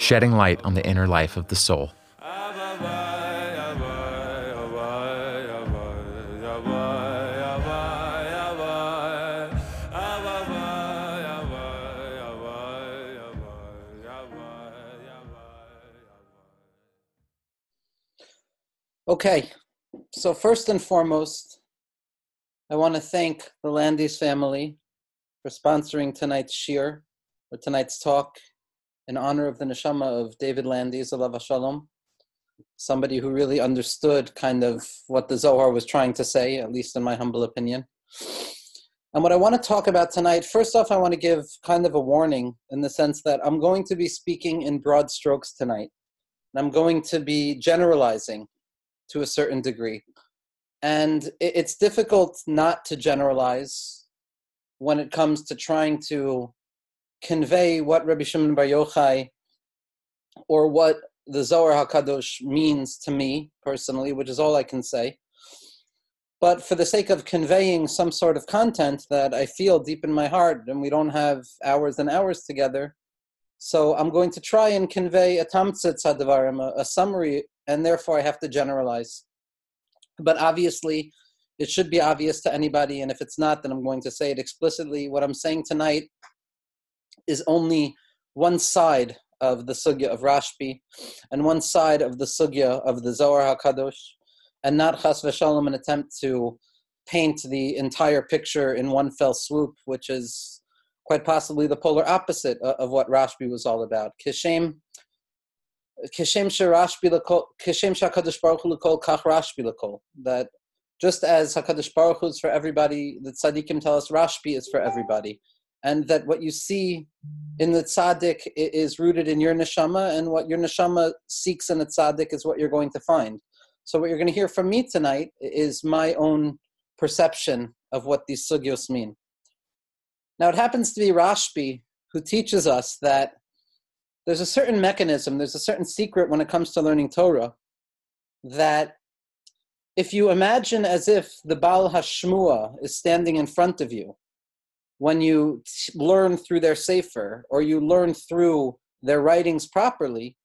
shedding light on the inner life of the soul. Okay, so first and foremost, I want to thank the Landis family for sponsoring tonight's shiur, or tonight's talk, in honor of the neshama of David Landis, Alav Shalom, somebody who really understood kind of what the Zohar was trying to say, at least in my humble opinion. And what I want to talk about tonight, first off, I want to give kind of a warning in the sense that I'm going to be speaking in broad strokes tonight. And I'm going to be generalizing to a certain degree. And it's difficult not to generalize when it comes to trying to convey what Rabbi Shimon Bar Yochai or what the Zohar HaKadosh means to me personally, which is all I can say. But for the sake of conveying some sort of content that I feel deep in my heart, and we don't have hours and hours together, so I'm going to try and convey a tamtzitz hadvarim, a, a summary, and therefore I have to generalize. But obviously, it should be obvious to anybody, and if it's not, then I'm going to say it explicitly. What I'm saying tonight is only one side of the sugya of Rashbi, and one side of the sugya of the Zohar Hakadosh, and not chas v'shalom an attempt to paint the entire picture in one fell swoop, which is quite possibly the polar opposite of, what Rashbi was all about. Kishem Kishem Rashbi Kishem Shakadosh Baruch Hu Kach Rashbi Lakol. That just as Hakadosh Baruch Hu is for everybody, the tzaddikim tell us Rashbi is for everybody, and that what you see in the tzaddik is rooted in your neshama, and what your neshama seeks in a tzaddik is what you're going to find. So what you're going to hear from me tonight is my own perception of what these sugyos mean. Now, it happens to be Rashbi who teaches us that there's a certain mechanism, there's a certain secret when it comes to learning Torah that if you imagine as if the Baal Hashmua is standing in front of you when you learn through their Sefer or you learn through their writings properly,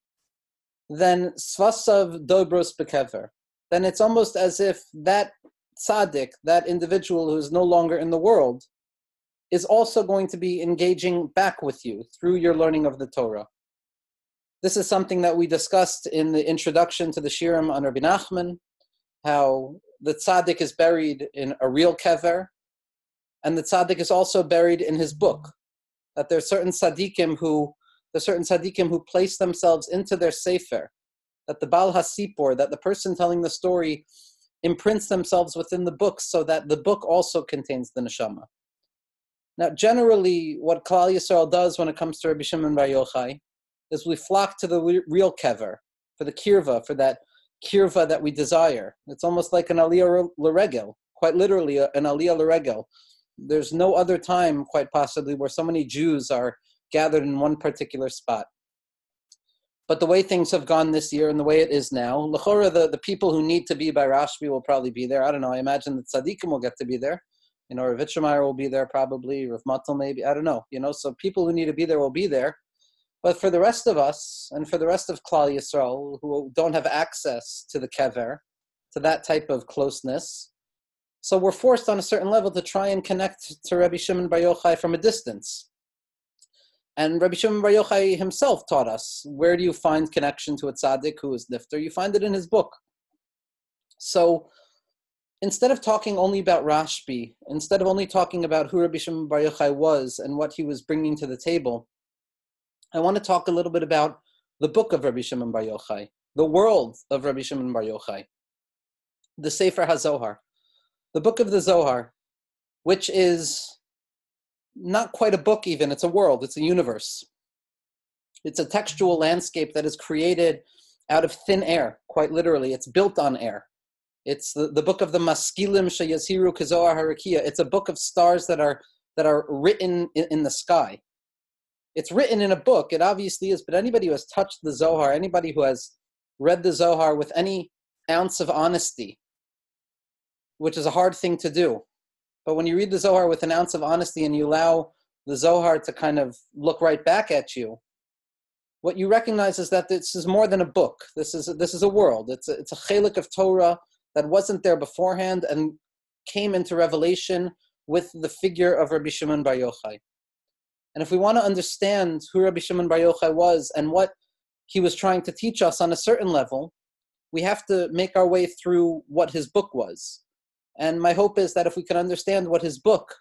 then Svasav Dobros Bekever, then it's almost as if that tzaddik, that individual who is no longer in the world, is also going to be engaging back with you through your learning of the Torah. This is something that we discussed in the introduction to the Shiurim on Rabbi Nachman, how the tzaddik is buried in a real kever, and the tzaddik is also buried in his book. That there are certain tzaddikim who, there are certain tzaddikim who place themselves into their sefer. That the Baal Hasipor, that the person telling the story, imprints themselves within the book, so that the book also contains the neshama. Now, generally, what Klal Yisrael does when it comes to Rabbi Shimon Bar Yochai is we flock to the real kever, for the kirva, for that kirva that we desire. It's almost like an aliyah l'regel, quite literally an aliyah l'regel. There's no other time, quite possibly, where so many Jews are gathered in one particular spot. But the way things have gone this year and the way it is now, the, the people who need to be by Rashbi will probably be there. I don't know. I imagine that Tzaddikim will get to be there you know, Rav Itche Meir will be there probably, Rav Matel maybe, I don't know, you know, so people who need to be there will be there. But for the rest of us, and for the rest of Klal Yisrael, who don't have access to the kever, to that type of closeness, so we're forced on a certain level to try and connect to Rabbi Shimon Bar Yochai from a distance. And Rabbi Shimon Bar Yochai himself taught us, where do you find connection to a tzaddik who is nifter? You find it in his book. So instead of talking only about Rashbi, instead of only talking about who Rabbi Shimon Bar Yochai was and what he was bringing to the table, I want to talk a little bit about the book of Rabbi Shimon Bar Yochai, the world of Rabbi Shimon Bar Yochai, the Sefer HaZohar, the book of the Zohar, which is not quite a book even, it's a world, it's a universe. It's a textual landscape that is created out of thin air, quite literally. It's built on air. It's the, the book of the Maskilim Shayaziru Kazoar Harakia. It's a book of stars that are that are written in, in the sky. It's written in a book. It obviously is, but anybody who has touched the Zohar, anybody who has read the Zohar with any ounce of honesty, which is a hard thing to do. But when you read the Zohar with an ounce of honesty and you allow the Zohar to kind of look right back at you, what you recognize is that this is more than a book. This is a, this is a world. It's a, it's a chelik of Torah that wasn't there beforehand and came into revelation with the figure of Rabbi Shimon Bar Yochai. And if we want to understand who Rabbi Shimon Bar Yochai was and what he was trying to teach us on a certain level, we have to make our way through what his book was. And my hope is that if we can understand what his book,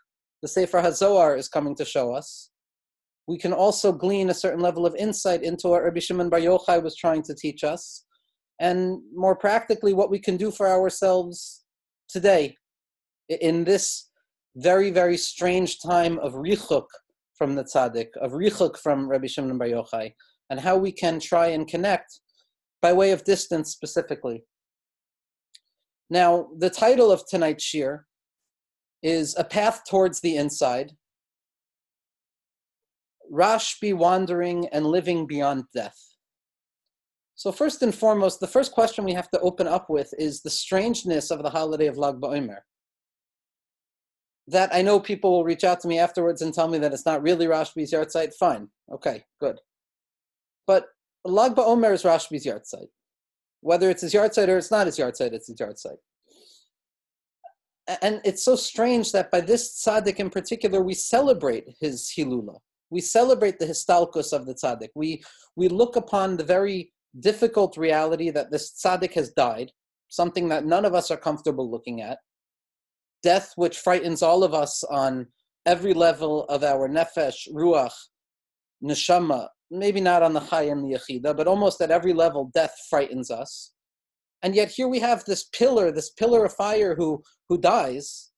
the Sefer HaZohar, is coming to show us, we can also glean a certain level of insight into what Rabbi Shimon Bar Yochai was trying to teach us, and more practically, what we can do for ourselves today in this very, very strange time of richuk from the tzaddik, of richuk from Rabbi Shimon Bar Yochai, and how we can try and connect by way of distance specifically. Now, the title of tonight's shiur is A Path Towards the Inside Rashbi Wandering and Living Beyond Death. So, first and foremost, the first question we have to open up with is the strangeness of the holiday of Lag BaOmer. That I know people will reach out to me afterwards and tell me that it's not really Rashbi's yahrzeit. Fine. Okay, good. But Lag BaOmer is Rashbi's yahrzeit. Whether it's his yahrzeit or it's not his yahrzeit, it's his yahrzeit. And it's so strange that by this tzaddik in particular, we celebrate his hilula. We celebrate the histalkus of the tzaddik. We, we look upon the very difficult reality that this tzaddik has died, something that none of us are comfortable looking at. Death, which frightens all of us on every level of our nefesh, ruach, neshama, maybe not on the high and the yechida, but almost at every level, death frightens us. And yet here we have this pillar, this pillar of fire who, who dies,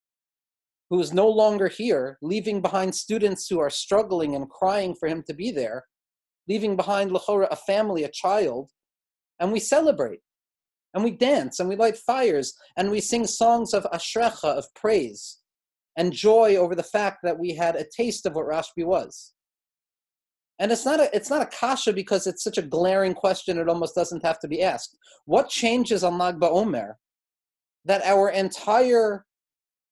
who is no longer here, leaving behind students who are struggling and crying for him to be there, leaving behind Lachora a family, a child, and we celebrate. And we dance and we light fires and we sing songs of ashrecha, of praise, and joy over the fact that we had a taste of what Rashbi was. And it's not a it's not a kasha because it's such a glaring question it almost doesn't have to be asked. What changes on Lag BaOmer that our entire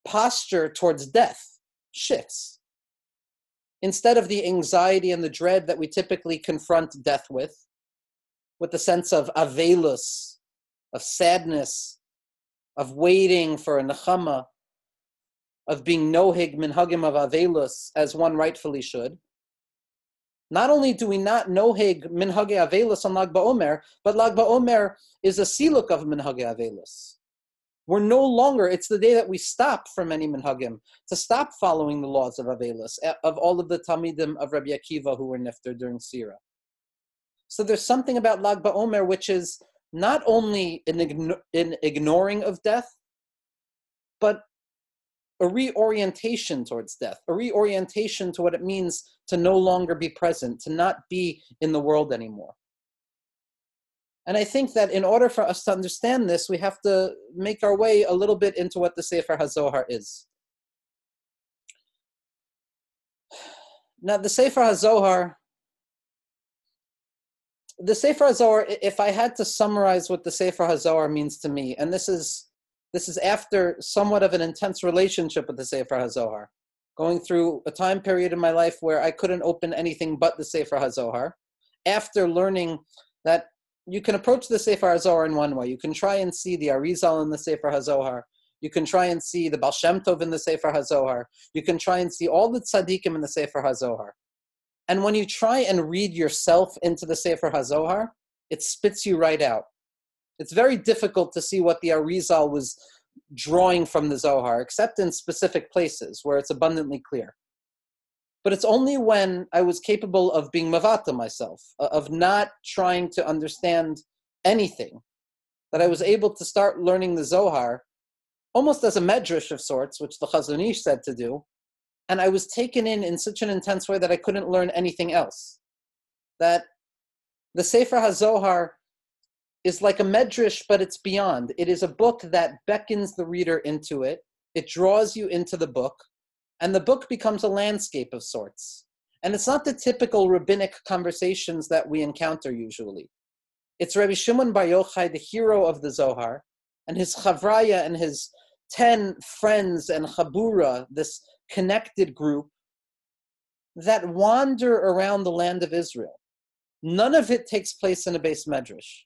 posture towards death shifts? Instead of the anxiety and the dread that we typically confront death with, with the sense of avelus, of sadness, of waiting for a nechama, of being nohig minhagim of avelus as one rightfully should not only do we not know noheg minhage avelus on Lag BaOmer, but Lag BaOmer is a siluk of minhage avelus. We're no longer, it's the day that we stop from any minhagim, to stop following the laws of avelus, eh, of all of the Talmidim of Rabbi Akiva who were nifter during Sfira. So there's something about Lag BaOmer which is not only an, an ignoring of death, but a reorientation towards death, a reorientation to what it means to no longer be present, to not be in the world anymore. And I think that in order for us to understand this, we have to make our way a little bit into what the Sefer HaZohar is. Now, the Sefer HaZohar, the Sefer HaZohar, if I had to summarize what the Sefer HaZohar means to me, and this is this is after somewhat of an intense relationship with the Sefer HaZohar, going through a time period in my life where I couldn't open anything but the Sefer HaZohar. After learning that you can approach the Sefer HaZohar in one way, you can try and see the Arizal in the Sefer HaZohar. You can try and see the Baal Shem Tov in the Sefer HaZohar. You can try and see all the tzaddikim in the Sefer HaZohar. And when you try and read yourself into the Sefer HaZohar, it spits you right out. It's very difficult to see what the Arizal was drawing from the Zohar, except in specific places where it's abundantly clear. But it's only when I was capable of being mavata myself, uh, of not trying to understand anything, that I was able to start learning the Zohar almost as a medrash of sorts, which the Chazon Ish said to do. And I was taken in in such an intense way that I couldn't learn anything else. That the Sefer HaZohar is like a medrash, but it's beyond. It is a book that beckons the reader into it. It draws you into the book, and the book becomes a landscape of sorts. And it's not the typical rabbinic conversations that we encounter usually. It's Rabbi Shimon Bar Yochai, the hero of the Zohar, and his chavraya and his ten friends and chabura, this connected group that wander around the land of Israel. None of it takes place in a beis medrash.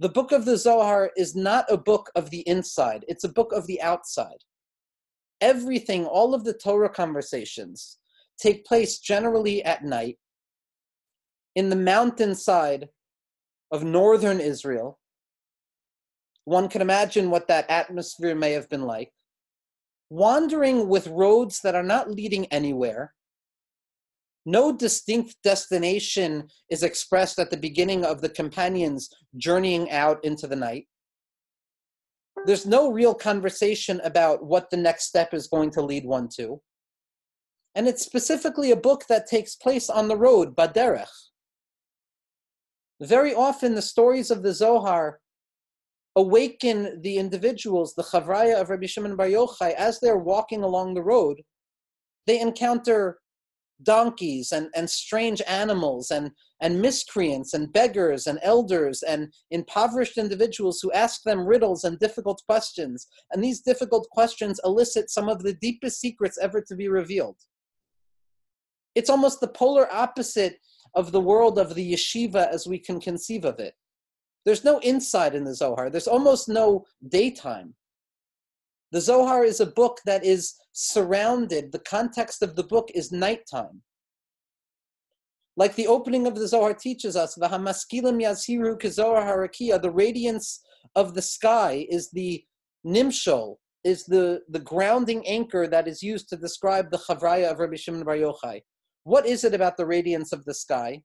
The book of the Zohar is not a book of the inside, it's a book of the outside. Everything, all of the Torah conversations, take place generally at night in the mountainside of northern Israel. One can imagine what that atmosphere may have been like. Wandering with roads that are not leading anywhere, no distinct destination is expressed at the beginning of the companions journeying out into the night. There's no real conversation about what the next step is going to lead one to. And it's specifically a book that takes place on the road, Baderech. Very often, the stories of the Zohar awaken the individuals, the Chavraya of Rabbi Shimon Bar Yochai, as they're walking along the road. They encounter donkeys and, and strange animals and, and miscreants and beggars and elders and impoverished individuals who ask them riddles and difficult questions. And these difficult questions elicit some of the deepest secrets ever to be revealed. It's almost the polar opposite of the world of the yeshiva as we can conceive of it. There's no inside in the Zohar, there's almost no daytime. The Zohar is a book that is surrounded, the context of the book is nighttime. Like the opening of the Zohar teaches us, the radiance of the sky is the nimshol, is the, the grounding anchor that is used to describe the Chavraya of Rabbi Shimon Bar Yochai. What is it about the radiance of the sky?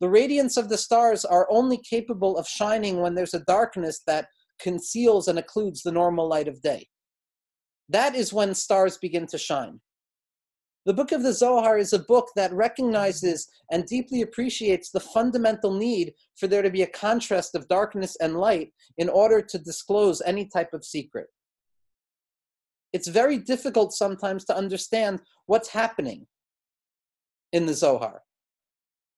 The radiance of the stars are only capable of shining when there's a darkness that conceals and occludes the normal light of day. That is when stars begin to shine. The book of the Zohar is a book that recognizes and deeply appreciates the fundamental need for there to be a contrast of darkness and light in order to disclose any type of secret. It's very difficult sometimes to understand what's happening in the Zohar.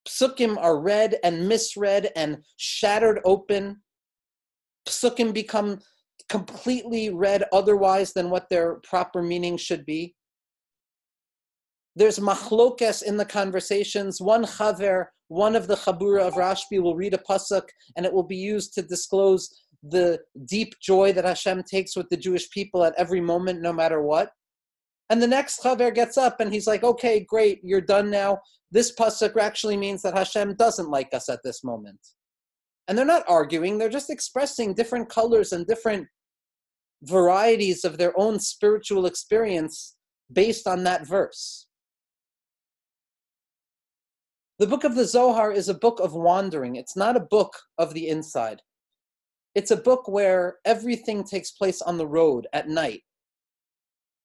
Psukim are read and misread and shattered open psukim become completely read otherwise than what their proper meaning should be. There's machlokes in the conversations. One chaver, one of the chabura of Rashbi will read a pasuk, and it will be used to disclose the deep joy that Hashem takes with the Jewish people at every moment, no matter what. And the next chaver gets up and he's like, "Okay, great, you're done now. This pasuk actually means that Hashem doesn't like us at this moment." And they're not arguing they're just expressing different colors and different varieties of their own spiritual experience based on that verse. The book of the zohar is a book of wandering. It's not a book of the inside. It's a book where everything takes place on the road at night.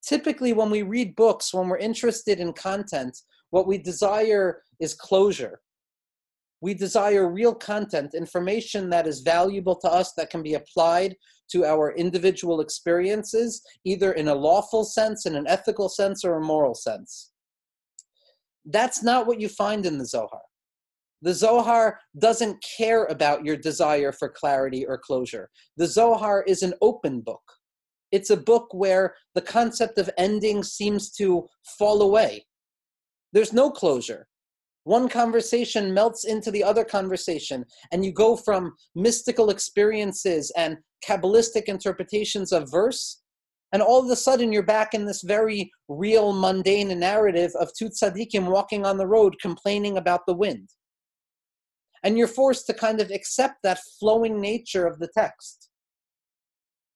Typically when we read books when we're interested in content what we desire is closure we desire real content, information that is valuable to us that can be applied to our individual experiences, either in a lawful sense, in an ethical sense, or a moral sense. That's not what you find in the Zohar. The Zohar doesn't care about your desire for clarity or closure. The Zohar is an open book. It's a book where the concept of ending seems to fall away. There's no closure. One conversation melts into the other conversation, and you go from mystical experiences and Kabbalistic interpretations of verse, and all of a sudden you're back in this very real, mundane narrative of two tzaddikim walking on the road complaining about the wind. And you're forced to kind of accept that flowing nature of the text.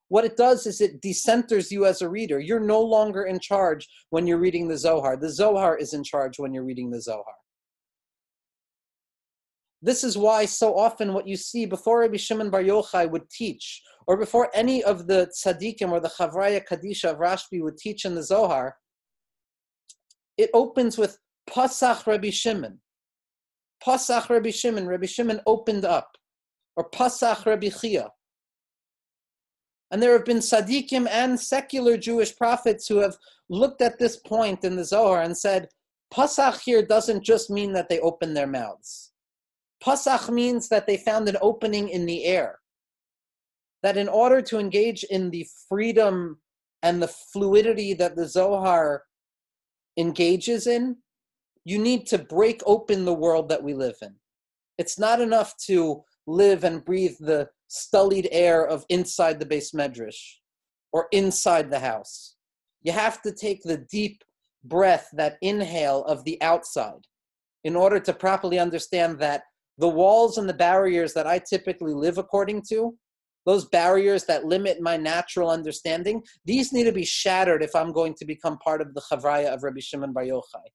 What it does is it decenters you as a reader. You're no longer in charge when you're reading the Zohar. The Zohar is in charge when you're reading the Zohar. This is why so often what you see before Rabbi Shimon Bar Yochai would teach, or before any of the tzaddikim or the Chavraya Kadisha of Rashbi would teach in the Zohar, it opens with Pasach Rabbi Shimon. Pasach Rabbi Shimon. Rabbi Shimon opened up. or Pasach Rabbi Chia. And there have been tzaddikim and secular Jewish prophets who have looked at this point in the Zohar and said, Pasach here doesn't just mean that they open their mouths. Pasach means that they found an opening in the air. That in order to engage in the freedom and the fluidity that the Zohar engages in, you need to break open the world that we live in. It's not enough to live and breathe the stullied air of inside the beis medrash or inside the house. You have to take the deep breath, that inhale of the outside, in order to properly understand that the walls and the barriers that I typically live according to, those barriers that limit my natural understanding, these need to be shattered if I'm going to become part of the chavraya of Rabbi Shimon Bar Yochai.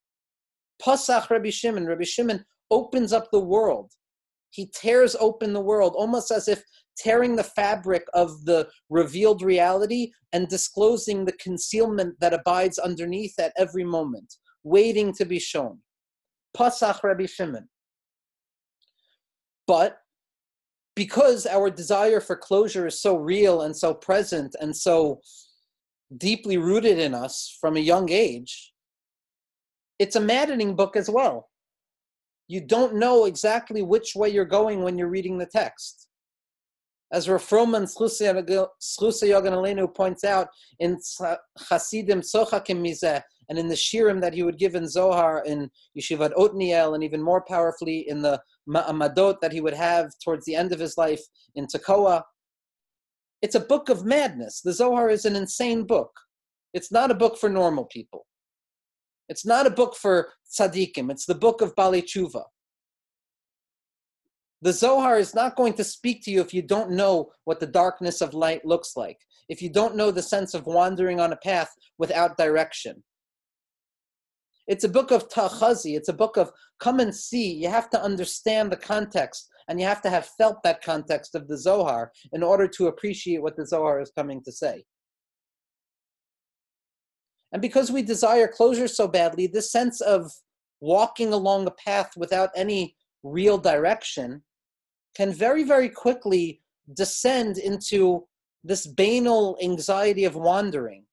Pasach Rabbi Shimon, Rabbi Shimon opens up the world. He tears open the world, almost as if tearing the fabric of the revealed reality and disclosing the concealment that abides underneath at every moment, waiting to be shown. Pasach Rabbi Shimon. But because our desire for closure is so real and so present and so deeply rooted in us from a young age, it's a maddening book as well. You don't know exactly which way you're going when you're reading the text. As Rav Froman Yogan points out in Chasidim Tzochakim Mizeh, and in the Shiurim that he would give in Zohar, in Yeshivat Otniel, and even more powerfully in the Ma'amadot that he would have towards the end of his life in Tekoa. It's a book of madness. The Zohar is an insane book. It's not a book for normal people. It's not a book for tzaddikim. It's the book of Bali Tshuva. The Zohar is not going to speak to you if you don't know what the darkness of light looks like, if you don't know the sense of wandering on a path without direction. It's a book of tachazi. It's a book of come and see. You have to understand the context, and you have to have felt that context of the Zohar in order to appreciate what the Zohar is coming to say. And because we desire closure so badly, this sense of walking along a path without any real direction can very, very quickly descend into this banal anxiety of wandering,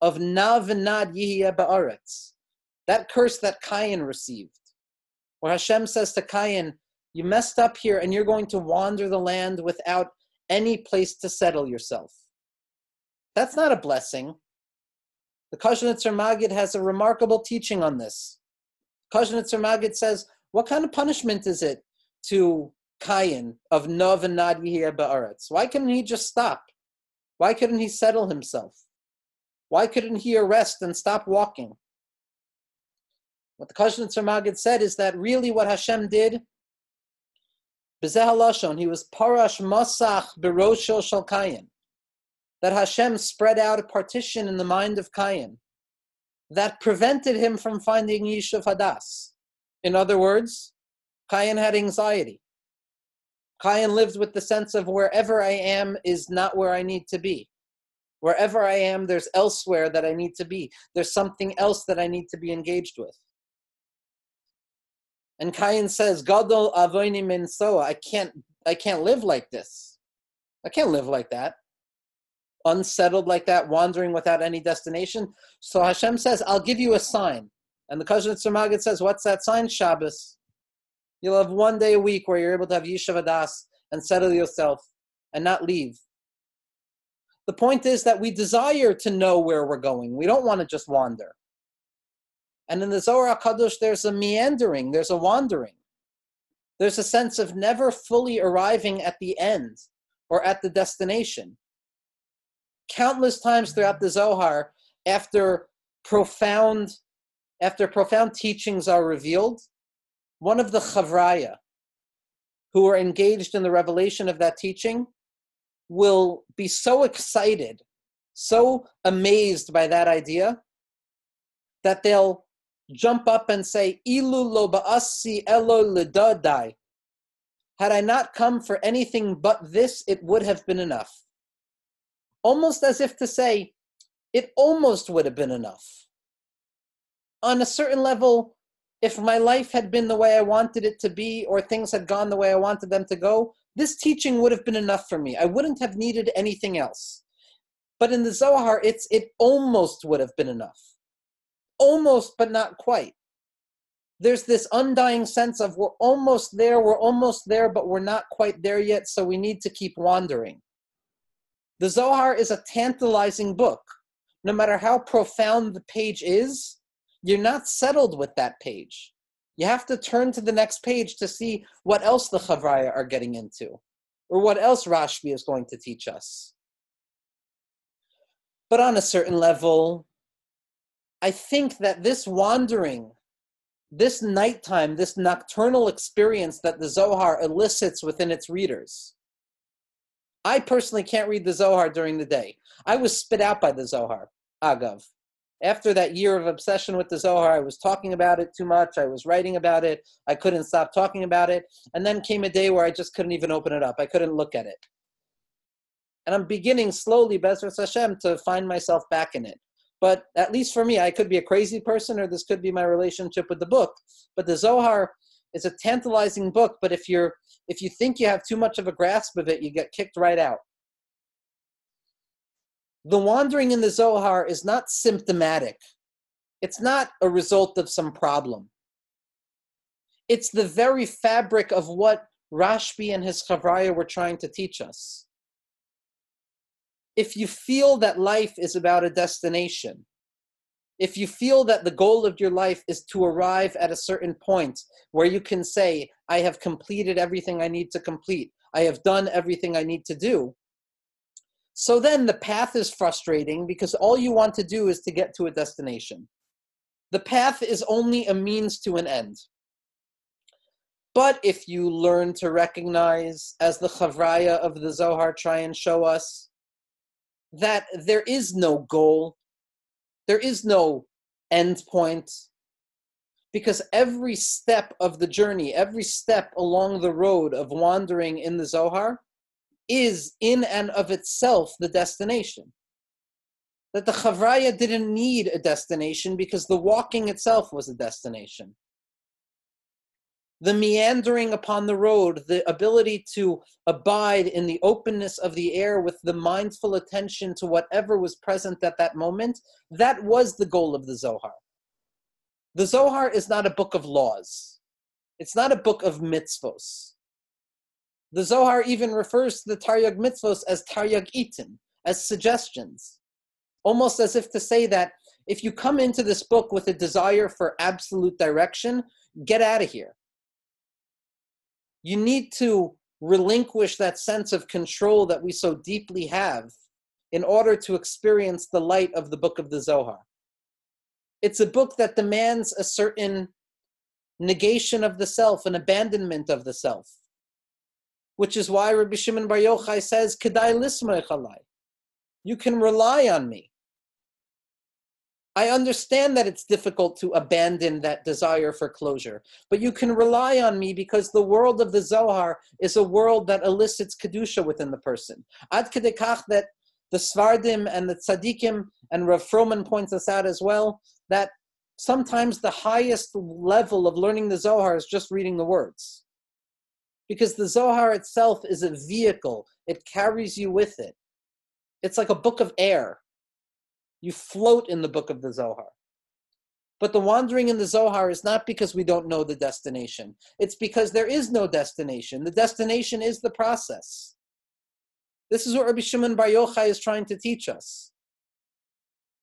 of nav nad ba'aretz, that curse that Cain received, where Hashem says to Cain, You messed up here and you're going to wander the land without any place to settle yourself. That's not a blessing. The Kazhnitzer Magid has a remarkable teaching on this. Kazhnitzer Magid says, What kind of punishment is it to Cain of Nov and Nad Ba'aretz? Why couldn't he just stop? Why couldn't he settle himself? Why couldn't he arrest and stop walking? What the Kazhnitzer Magid said is that really what Hashem did, B'zeh he was parash masach berosho shal. That Hashem spread out a partition in the mind of Cain that prevented him from finding Yishuv Hadas. In other words, Cain had anxiety. Cain lived with the sense of wherever I am is not where I need to be. Wherever I am, there's elsewhere that I need to be. There's something else that I need to be engaged with. And Cain says, Gadol avoini min soa. I can't I can't live like this. I can't live like that. Unsettled like that, wandering without any destination. So Hashem says, I'll give you a sign. And the Kazhnitzer Magid says, What's that sign? Shabbos. You'll have one day a week where you're able to have Yishuv Hadas and settle yourself and not leave. The point is that we desire to know where we're going. We don't want to just wander. And in the Zohar HaKadosh, there's a meandering, there's a wandering. There's a sense of never fully arriving at the end or at the destination. Countless times throughout the Zohar, after profound, after profound teachings are revealed, one of the Chavraya who are engaged in the revelation of that teaching will be so excited, so amazed by that idea, that they'll jump up and say, Ilu lo ba'asi elo ledadai. Had I not come for anything but this, it would have been enough. Almost as if to say, it almost would have been enough. On a certain level, if my life had been the way I wanted it to be, or things had gone the way I wanted them to go, this teaching would have been enough for me. I wouldn't have needed anything else. But in the Zohar, it's it almost would have been enough. Almost, but not quite. There's this undying sense of we're almost there, we're almost there, but we're not quite there yet, so we need to keep wandering. The Zohar is a tantalizing book. No matter how profound the page is, you're not settled with that page. You have to turn to the next page to see what else the Chavraya are getting into, or what else Rashbi is going to teach us. But on a certain level, I think that this wandering, this nighttime, this nocturnal experience that the Zohar elicits within its readers, I personally can't read the Zohar during the day. I was spit out by the Zohar, Agav. After that year of obsession with the Zohar, I was talking about it too much. I was writing about it. I couldn't stop talking about it. And then came a day where I just couldn't even open it up. I couldn't look at it. And I'm beginning slowly, Bezras Hashem, to find myself back in it. But at least for me, I could be a crazy person, or this could be my relationship with the book. But the Zohar is a tantalizing book. But if you're if you think you have too much of a grasp of it, you get kicked right out. The wandering in the Zohar is not symptomatic. It's not a result of some problem. It's the very fabric of what Rashbi and his Chavraya were trying to teach us. If you feel that life is about a destination, if you feel that the goal of your life is to arrive at a certain point where you can say, I have completed everything I need to complete, I have done everything I need to do, so then the path is frustrating because all you want to do is to get to a destination. The path is only a means to an end. But if you learn to recognize, as the Chavraya of the Zohar try and show us, that there is no goal, there is no end point because every step of the journey, every step along the road of wandering in the Zohar is in and of itself the destination. That the Chavraya didn't need a destination because the walking itself was a destination. The meandering upon the road, the ability to abide in the openness of the air with the mindful attention to whatever was present at that moment, that was the goal of the Zohar. The Zohar is not a book of laws. It's not a book of mitzvos. The Zohar even refers to the Taryag mitzvos as Taryag itin, as suggestions, almost as if to say that if you come into this book with a desire for absolute direction, get out of here. You need to relinquish that sense of control that we so deeply have in order to experience the light of the book of the Zohar. It's a book that demands a certain negation of the self, an abandonment of the self which is why Rabbi Shimon Bar Yochai says, "Kedai lismei You can rely on me. I understand that it's difficult to abandon that desire for closure, but you can rely on me because the world of the Zohar is a world that elicits kedusha within the person. Ad kedekach that the Sfardim and the Tzaddikim and Rav Froman points us out as well that sometimes the highest level of learning the Zohar is just reading the words because the Zohar itself is a vehicle, it carries you with it. It's like a book of air. You float in the book of the Zohar. But the wandering in the Zohar is not because we don't know the destination. It's because there is no destination. The destination is the process. This is what Rabbi Shimon Bar Yochai is trying to teach us.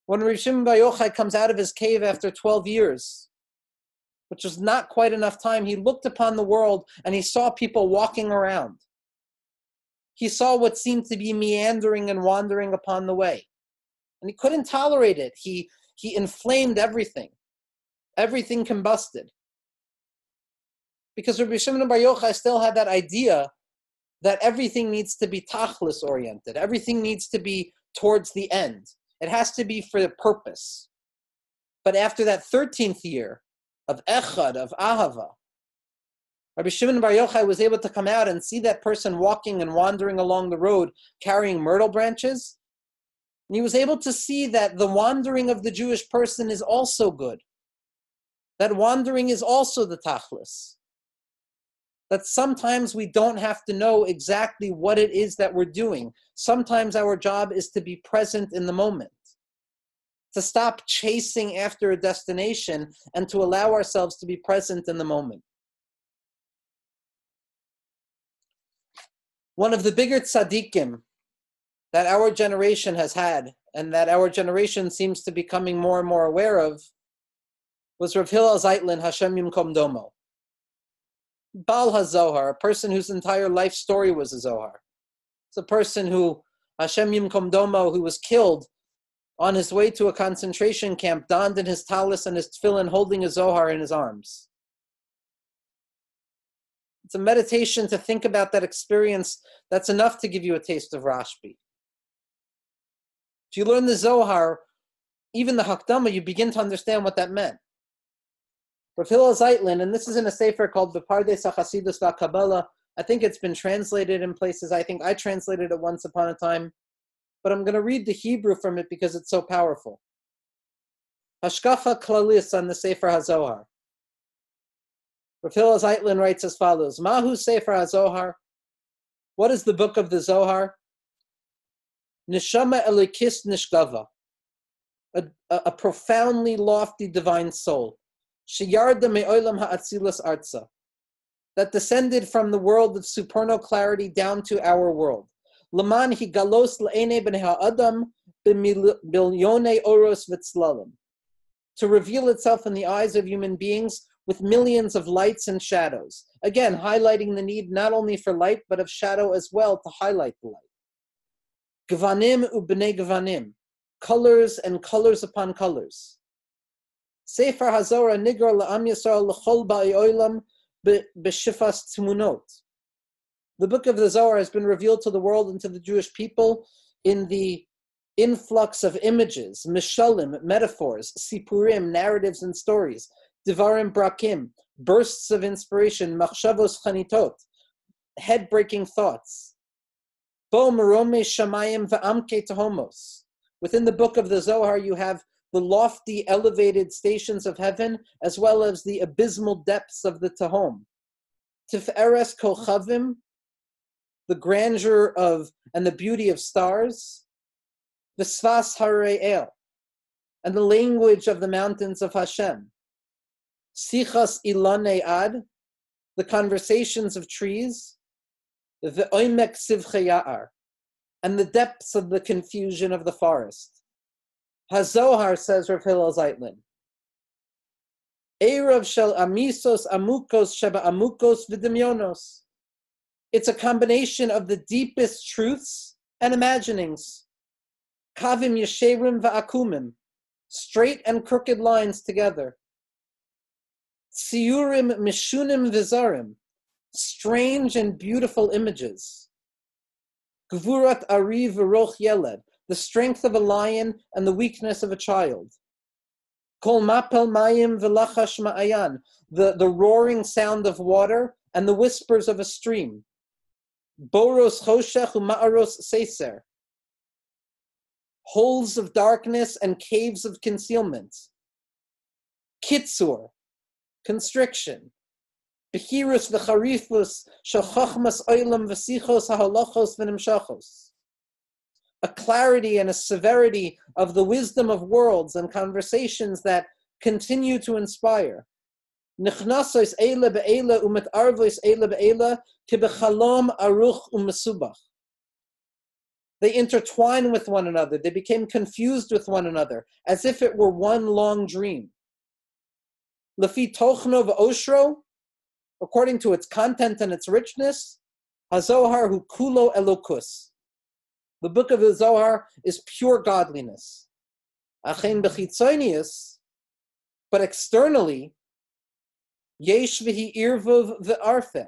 When Rabbi Shimon Bar Yochai comes out of his cave after 12 years, which was not quite enough time, he looked upon the world and he saw people walking around. He saw what seemed to be meandering and wandering upon the way. And he couldn't tolerate it. He, he inflamed everything, everything combusted. Because Rabbi Shimon Bar Yochai still had that idea that everything needs to be tachlis oriented, everything needs to be towards the end. It has to be for the purpose. But after that 13th year, of echad, of ahava. Rabbi Shimon Bar Yochai was able to come out and see that person walking and wandering along the road carrying myrtle branches. And he was able to see that the wandering of the Jewish person is also good. That wandering is also the tachlis. that sometimes we don't have to know exactly what it is that we're doing. Sometimes our job is to be present in the moment, to stop chasing after a destination and to allow ourselves to be present in the moment. One of the bigger tzaddikim that our generation has had and that our generation seems to be becoming more and more aware of was Rav Hillel Zeitlin Hashem Yimkom Domo. Baal HaZohar, a person whose entire life story was a Zohar. It's a person who, Hashem Yimkom Domo, who was killed on his way to a concentration camp, donned in his talis and his tefillin, holding a Zohar in his arms. It's a meditation to think about that experience that's enough to give you a taste of Rashbi. If you learn the Zohar, even the Hakdama, you begin to understand what that meant. Rav Hillel Zeitlin, and this is in a sefer called the Pardes HaChasidus VaKabbalah. I think it's been translated in places. I think I translated it once upon a time, but I'm going to read the Hebrew from it because it's so powerful. Hashkafa Klalis on the Sefer HaZohar. Rav Hillel Zeitlin writes as follows: Mahu Sefer HaZohar. What is the book of the Zohar? Nishama Elikis Nishgava. A, a, a profoundly lofty divine soul Sheyarda me'olam ha'atzilas arza, that descended from the world of supernal clarity down to our world. Laman higalos le'ene ben ha'adam b'milyone oros v'tzlalim, to reveal itself in the eyes of human beings with millions of lights and shadows. Again, highlighting the need not only for light, but of shadow as well to highlight the light. Gvanim u'bnei gvanim, colors and colors upon colors. Sefer HaZohar Nigar La'am Yisrael L'chol Ba'olam B'shifas Tmunot. The book of the Zohar has been revealed to the world and to the Jewish people in the influx of images, mishalim, metaphors, sipurim, narratives and stories, divarim brakim, bursts of inspiration, machshavos chanitot, head-breaking thoughts. Within the book of the Zohar, you have the lofty, elevated stations of heaven, as well as the abysmal depths of the Tahom. Tif'eres Kochavim, the grandeur of and the beauty of stars. The Svas Hare'el, and the language of the mountains of Hashem. Sichas Ilane Ad, the conversations of trees. The Oimek Sivchayar, and the depths of the confusion of the forest. Hazohar says Rav Hillel Zeitlin. Erev shel amisos amukos sheba amukos v'demyonos. It's a combination of the deepest truths and imaginings. Kavim yesherim va'akumim, straight and crooked lines together. Tsiurim mishunim vizarim, strange and beautiful images. Gvurat ari v'roch yeled, the strength of a lion and the weakness of a child. Kol mapel mayim v'lachash ma'ayan, the, the roaring sound of water and the whispers of a stream. Boros choshech u'ma'aros seser, holes of darkness and caves of concealment. Kitsur, constriction. Behirus v'charifus shel chachmas oilam v'sichos ha'halachos v'nimshachos a clarity and a severity of the wisdom of worlds and conversations that continue to inspire. They intertwine with one another. They became confused with one another, as if it were one long dream. Lafi Tochnov Oshro, according to its content and its richness, Hazohar Hu Kulo Elokus. The book of the Zohar is pure godliness. Achen bechitzonius, but externally, yesh v'hi irvuv v'arfel.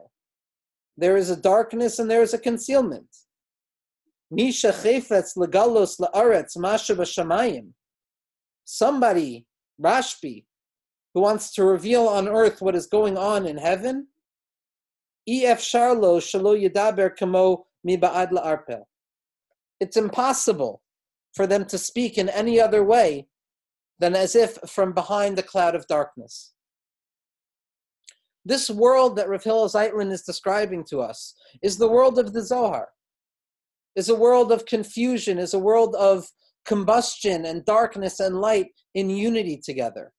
There is a darkness and there is a concealment. Misha chefetz legalos la'aretz masha. Somebody, Rashbi, who wants to reveal on earth what is going on in heaven, it's impossible for them to speak in any other way than as if from behind the cloud of darkness. This world that Rav Hillel is describing to us is the world of the Zohar, is a world of confusion, is a world of combustion and darkness and light in unity together,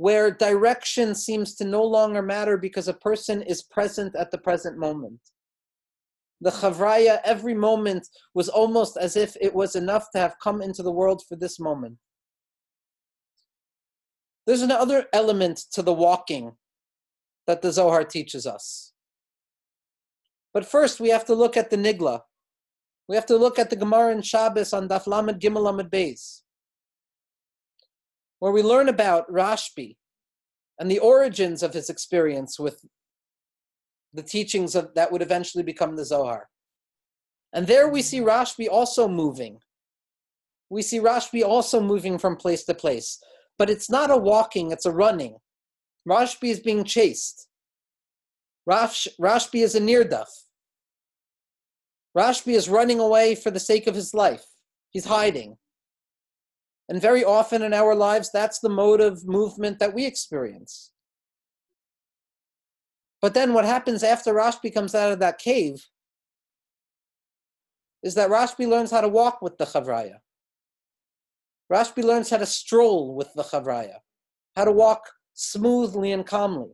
where direction seems to no longer matter because a person is present at the present moment. The Chavraya, every moment was almost as if it was enough to have come into the world for this moment. There's another element to the walking that the Zohar teaches us. But first, we have to look at the Nigla. We have to look at the Gemara in Shabbos on Daf Lamed Gimel Lamed Beis, where we learn about Rashbi and the origins of his experience with the teachings of that would eventually become the Zohar. And there we see Rashbi also moving. We see Rashbi also moving from place to place. But it's not a walking, it's a running. Rashbi is being chased. Rash, Rashbi is a nirdaf. Rashbi is running away for the sake of his life. He's hiding. And very often in our lives, that's the mode of movement that we experience. But then what happens after Rashbi comes out of that cave is that Rashbi learns how to walk with the Chavraya. Rashbi learns how to stroll with the Chavraya, how to walk smoothly and calmly.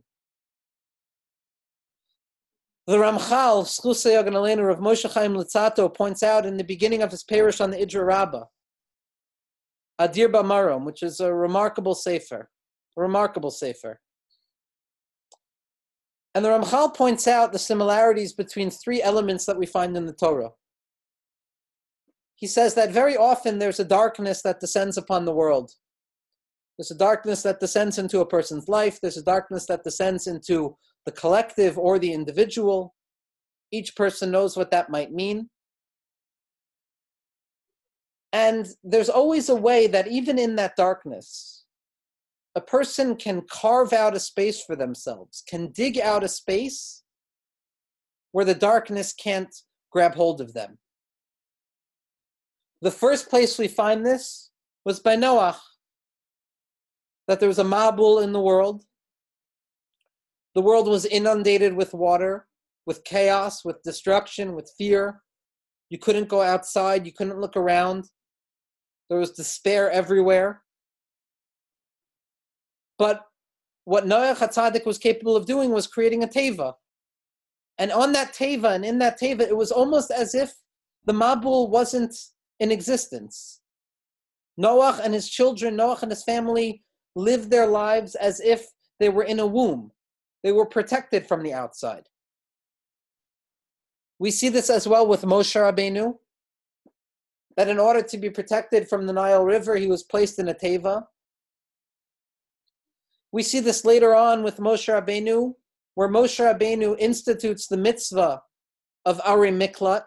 The Ramchal, Schlusay Aganalenu of Moshe Chaim Luzzatto, points out in the beginning of his pirush on the Idra Rabbah, Adir Bamarom, which is a remarkable sefer, a remarkable sefer. And the Ramchal points out the similarities between three elements that we find in the Torah. He says that very often there's a darkness that descends upon the world. There's a darkness that descends into a person's life, there's a darkness that descends into the collective or the individual. Each person knows what that might mean. And there's always a way that even in that darkness, a person can carve out a space for themselves, can dig out a space where the darkness can't grab hold of them. The first place we find this was by Noah, that there was a Mabul in the world. The world was inundated with water, with chaos, with destruction, with fear. You couldn't go outside, you couldn't look around. There was despair everywhere. But what Noah Hatzadik was capable of doing was creating a teva. And on that teva and in that teva, it was almost as if the Mabul wasn't in existence. Noah and his children, Noah and his family lived their lives as if they were in a womb. They were protected from the outside. We see this as well with Moshe Rabbeinu, that in order to be protected from the Nile River, he was placed in a teva. We see this later on with Moshe Rabbeinu, where Moshe Rabbeinu institutes the mitzvah of Ari Miklat,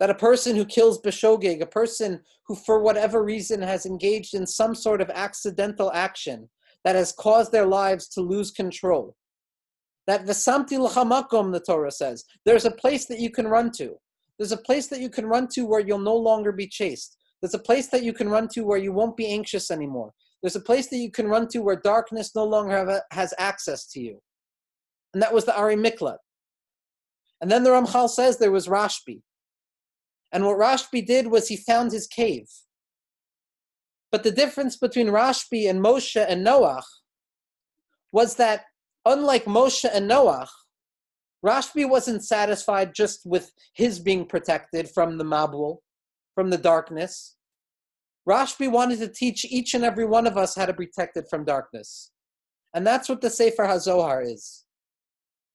that a person who kills Beshogeg, a person who for whatever reason has engaged in some sort of accidental action that has caused their lives to lose control, that Vesamti l'chamakom, the Torah says, there's a place that you can run to. There's a place that you can run to where you'll no longer be chased. There's a place that you can run to where you won't be anxious anymore. There's a place that you can run to where darkness no longer have, has access to you. And that was the Ari Miklat. And then the Ramchal says there was Rashbi. And what Rashbi did was he found his cave. But the difference between Rashbi and Moshe and Noach was that, unlike Moshe and Noach, Rashbi wasn't satisfied just with his being protected from the Mabul, from the darkness. Rashbi wanted to teach each and every one of us how to be protected from darkness. And that's what the Sefer HaZohar is.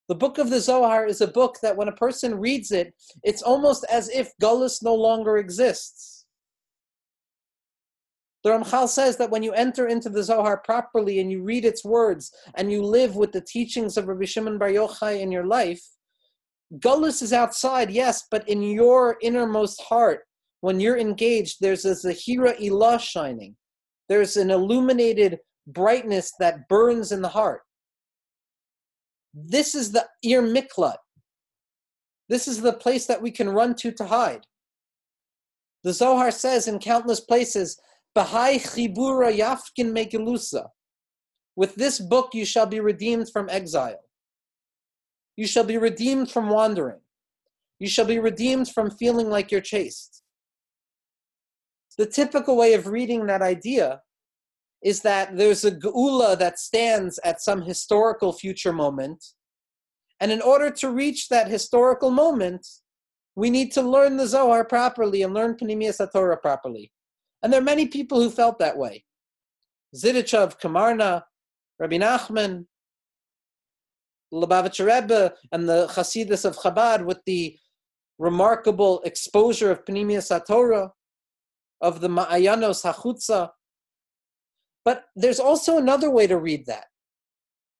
The book of the Zohar is a book that when a person reads it, it's almost as if Gullus no longer exists. The Ramchal says that when you enter into the Zohar properly and you read its words and you live with the teachings of Rabbi Shimon Bar Yochai in your life, Gullus is outside, yes, but in your innermost heart, when you're engaged, there's a Zahira Ilah shining. There's an illuminated brightness that burns in the heart. This is the Ir Miklat. This is the place that we can run to to hide. The Zohar says in countless places, Bahai Chibura Yafkin Megilusa. With this book you shall be redeemed from exile. You shall be redeemed from wandering. You shall be redeemed from feeling like you're chased. The typical way of reading that idea is that there's a geula that stands at some historical future moment. And in order to reach that historical moment, we need to learn the Zohar properly and learn Panimiya Torah properly. And there are many people who felt that way. Zidichov, Kamarna, Rabbi Nachman, Lubavitcher Rebbe, and the Hasidus of Chabad with the remarkable exposure of Panimiya Torah, of the Ma'ayanos Hachutza. But there's also another way to read that.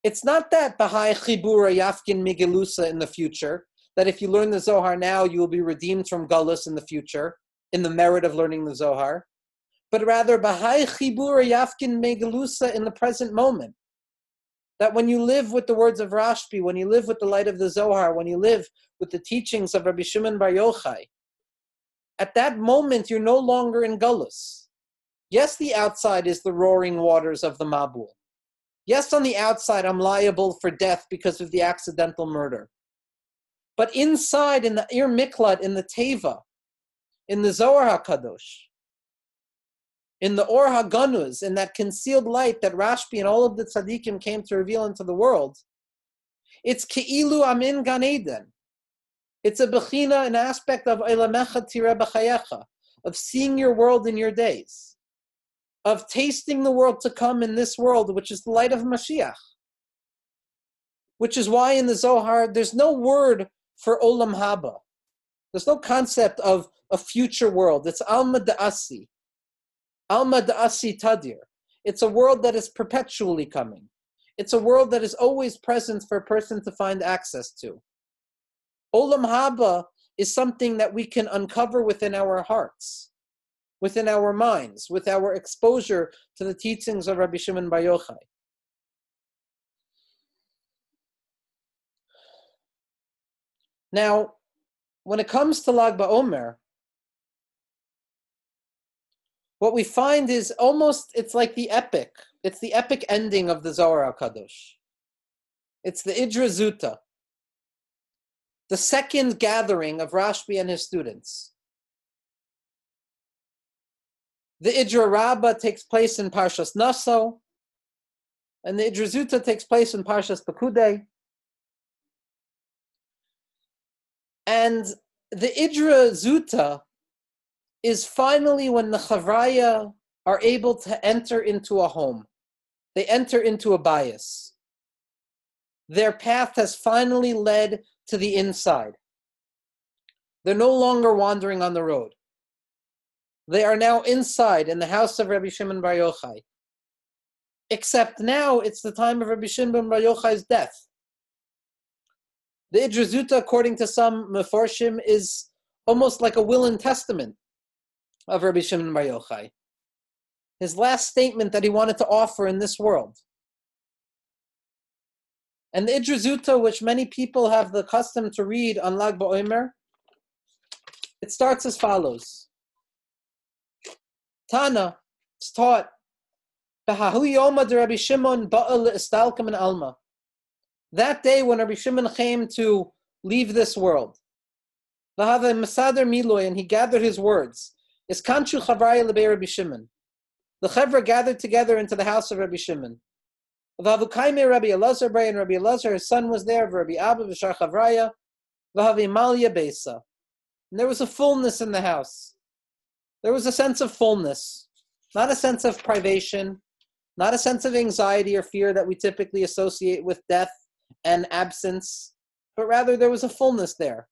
It's not that Bahai Chibura Yafkin Migelusa in the future, that if you learn the Zohar now, you will be redeemed from Gullus in the future, in the merit of learning the Zohar, but rather Bahai Chibura Yafkin Migelusa in the present moment. That when you live with the words of Rashbi, when you live with the light of the Zohar, when you live with the teachings of Rabbi Shimon Bar Yochai, at that moment you're no longer in Gullus. Yes, the outside is the roaring waters of the Mabul. Yes, on the outside I'm liable for death because of the accidental murder. But inside, in the Ir Miklat, in the Teva, in the Zohar HaKadosh, in the Or HaGanuz, in that concealed light that Rashbi and all of the tzaddikim came to reveal into the world, it's Ke'ilu Amin Gan Eden. It's a bechina, an aspect of Eilamecha Tire B'chayecha, of seeing your world in your days, of tasting the world to come in this world, which is the light of Mashiach. Which is why in the Zohar there's no word for Olam Haba. There's no concept of a future world. It's Alma Da'asi. Alma Da'asi Tadir. It's a world that is perpetually coming. It's a world that is always present for a person to find access to. Olam Haba is something that we can uncover within our hearts, within our minds, with our exposure to the teachings of Rabbi Shimon Bar Yochai. Now, when it comes to Lag BaOmer, what we find is almost it's like the epic. It's the epic ending of the Zohar Kadosh. It's the Idra Zuta, the second gathering of Rashbi and his students. The Idra Rabba takes place in Parshas Naso, and the Idra Zuta takes place in Parshas Pekudei. And the Idra Zuta is finally when the Chavraya are able to enter into a home. They enter into a bias. Their path has finally led to the inside. They're no longer wandering on the road. They are now inside in the house of Rabbi Shimon Bar Yochai. Except now it's the time of Rabbi Shimon Bar Yochai's death. The Idra Zuta, according to some Mefarshim, is almost like a will and testament of Rabbi Shimon Bar Yochai. His last statement that he wanted to offer in this world. And the Idra Zuta, which many people have the custom to read on Lag BaOmer, it starts as follows. Tana, it's taught, that day when Rabbi Shimon came to leave this world. And he gathered his words. Is Kanchu Chavraya Lebe Rabbi Shimon. The Chevra gathered together into the house of Rabbi Shimon. Vavukaime Rabbi Elazar and Rabbi Elazar, his son was there, Rabbi Abba Vishar Chavraya, Vahavimalia Besa. And there was a fullness in the house. There was a sense of fullness, not a sense of privation, not a sense of anxiety or fear that we typically associate with death and absence, but rather there was a fullness there.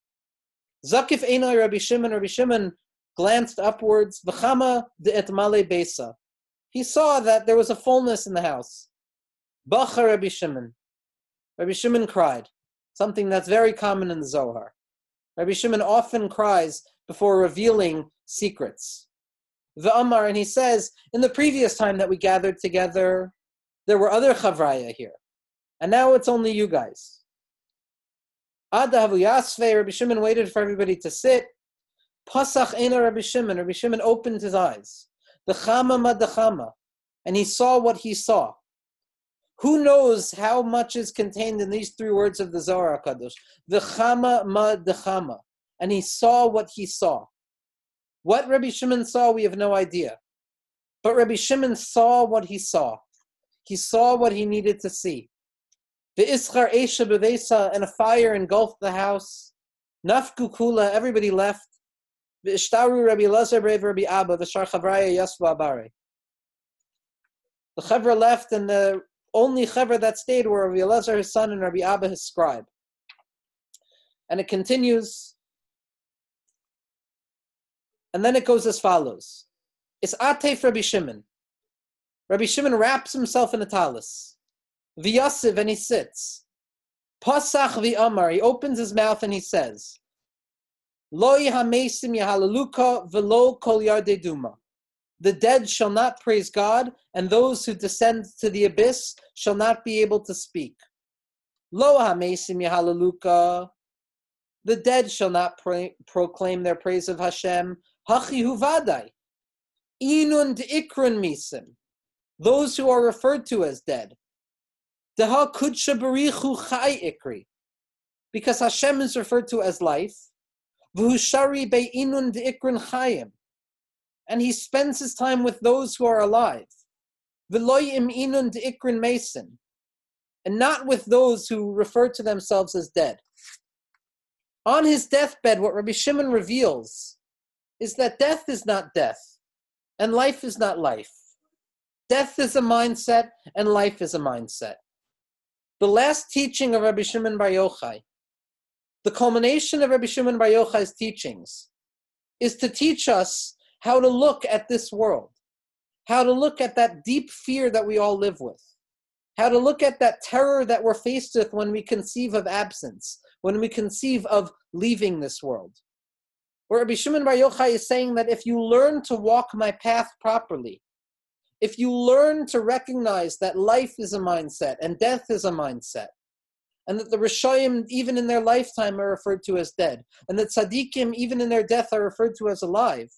Zakif Einoi Rabbi Shimon, Rabbi Shimon glanced upwards, V'chama de etmale besa. He saw that there was a fullness in the house. Bacha Rabbi Shimon. Rabbi Shimon cried, something that's very common in the Zohar. Rabbi Shimon often cries before revealing secrets. The Amar, and he says, in the previous time that we gathered together, there were other Chavraya here. And now it's only you guys. Adahavu Yasve, Rabbi Shimon waited for everybody to sit. Pasach Ena Rabbi Shimon, Rabbi Shimon opened his eyes. The Chama Madachama, and he saw what he saw. Who knows how much is contained in these three words of the Zohar HaKadosh? V'chama ma dechama. And he saw what he saw. What Rabbi Shimon saw, we have no idea. But Rabbi Shimon saw what he saw. He saw what he needed to see. The ischar esha bevesa and a fire engulfed the house. Nafku kula, everybody left. The ishtaru Rabbi Lazar Rabbi Abba, the shar chavraya abare. The chavra left, and the only chavra that stayed were Rabbi Lazar, his son, and Rabbi Abba, his scribe. And it continues. And then it goes as follows. It's Atef Rabbi Shimon. Rabbi Shimon wraps himself in a talis. V'yasiv, and he sits. Pasach v'amar, he opens his mouth and he says, The dead shall not praise God, and those who descend to the abyss shall not be able to speak. The dead shall not proclaim their praise of Hashem. Hachi huvadai. Inun ikron misim those who are referred to as dead. Deha kudsha barichu chai ikri, because Hashem is referred to as life. V'hushari be'inun de'ikrin chayim, and he spends his time with those who are alive. V'loyim inun de'ikrin mason, and not with those who refer to themselves as dead. On his deathbed, what Rabbi Shimon reveals is that death is not death, and life is not life. Death is a mindset, and life is a mindset. The last teaching of Rabbi Shimon Bar Yochai, the culmination of Rabbi Shimon Bar Yochai's teachings, is to teach us how to look at this world, how to look at that deep fear that we all live with, how to look at that terror that we're faced with when we conceive of absence, when we conceive of leaving this world. Where Rabbi Shimon Bar Yochai is saying that if you learn to walk my path properly, if you learn to recognize that life is a mindset and death is a mindset, and that the Rishayim, even in their lifetime, are referred to as dead, and that Tzaddikim, even in their death, are referred to as alive,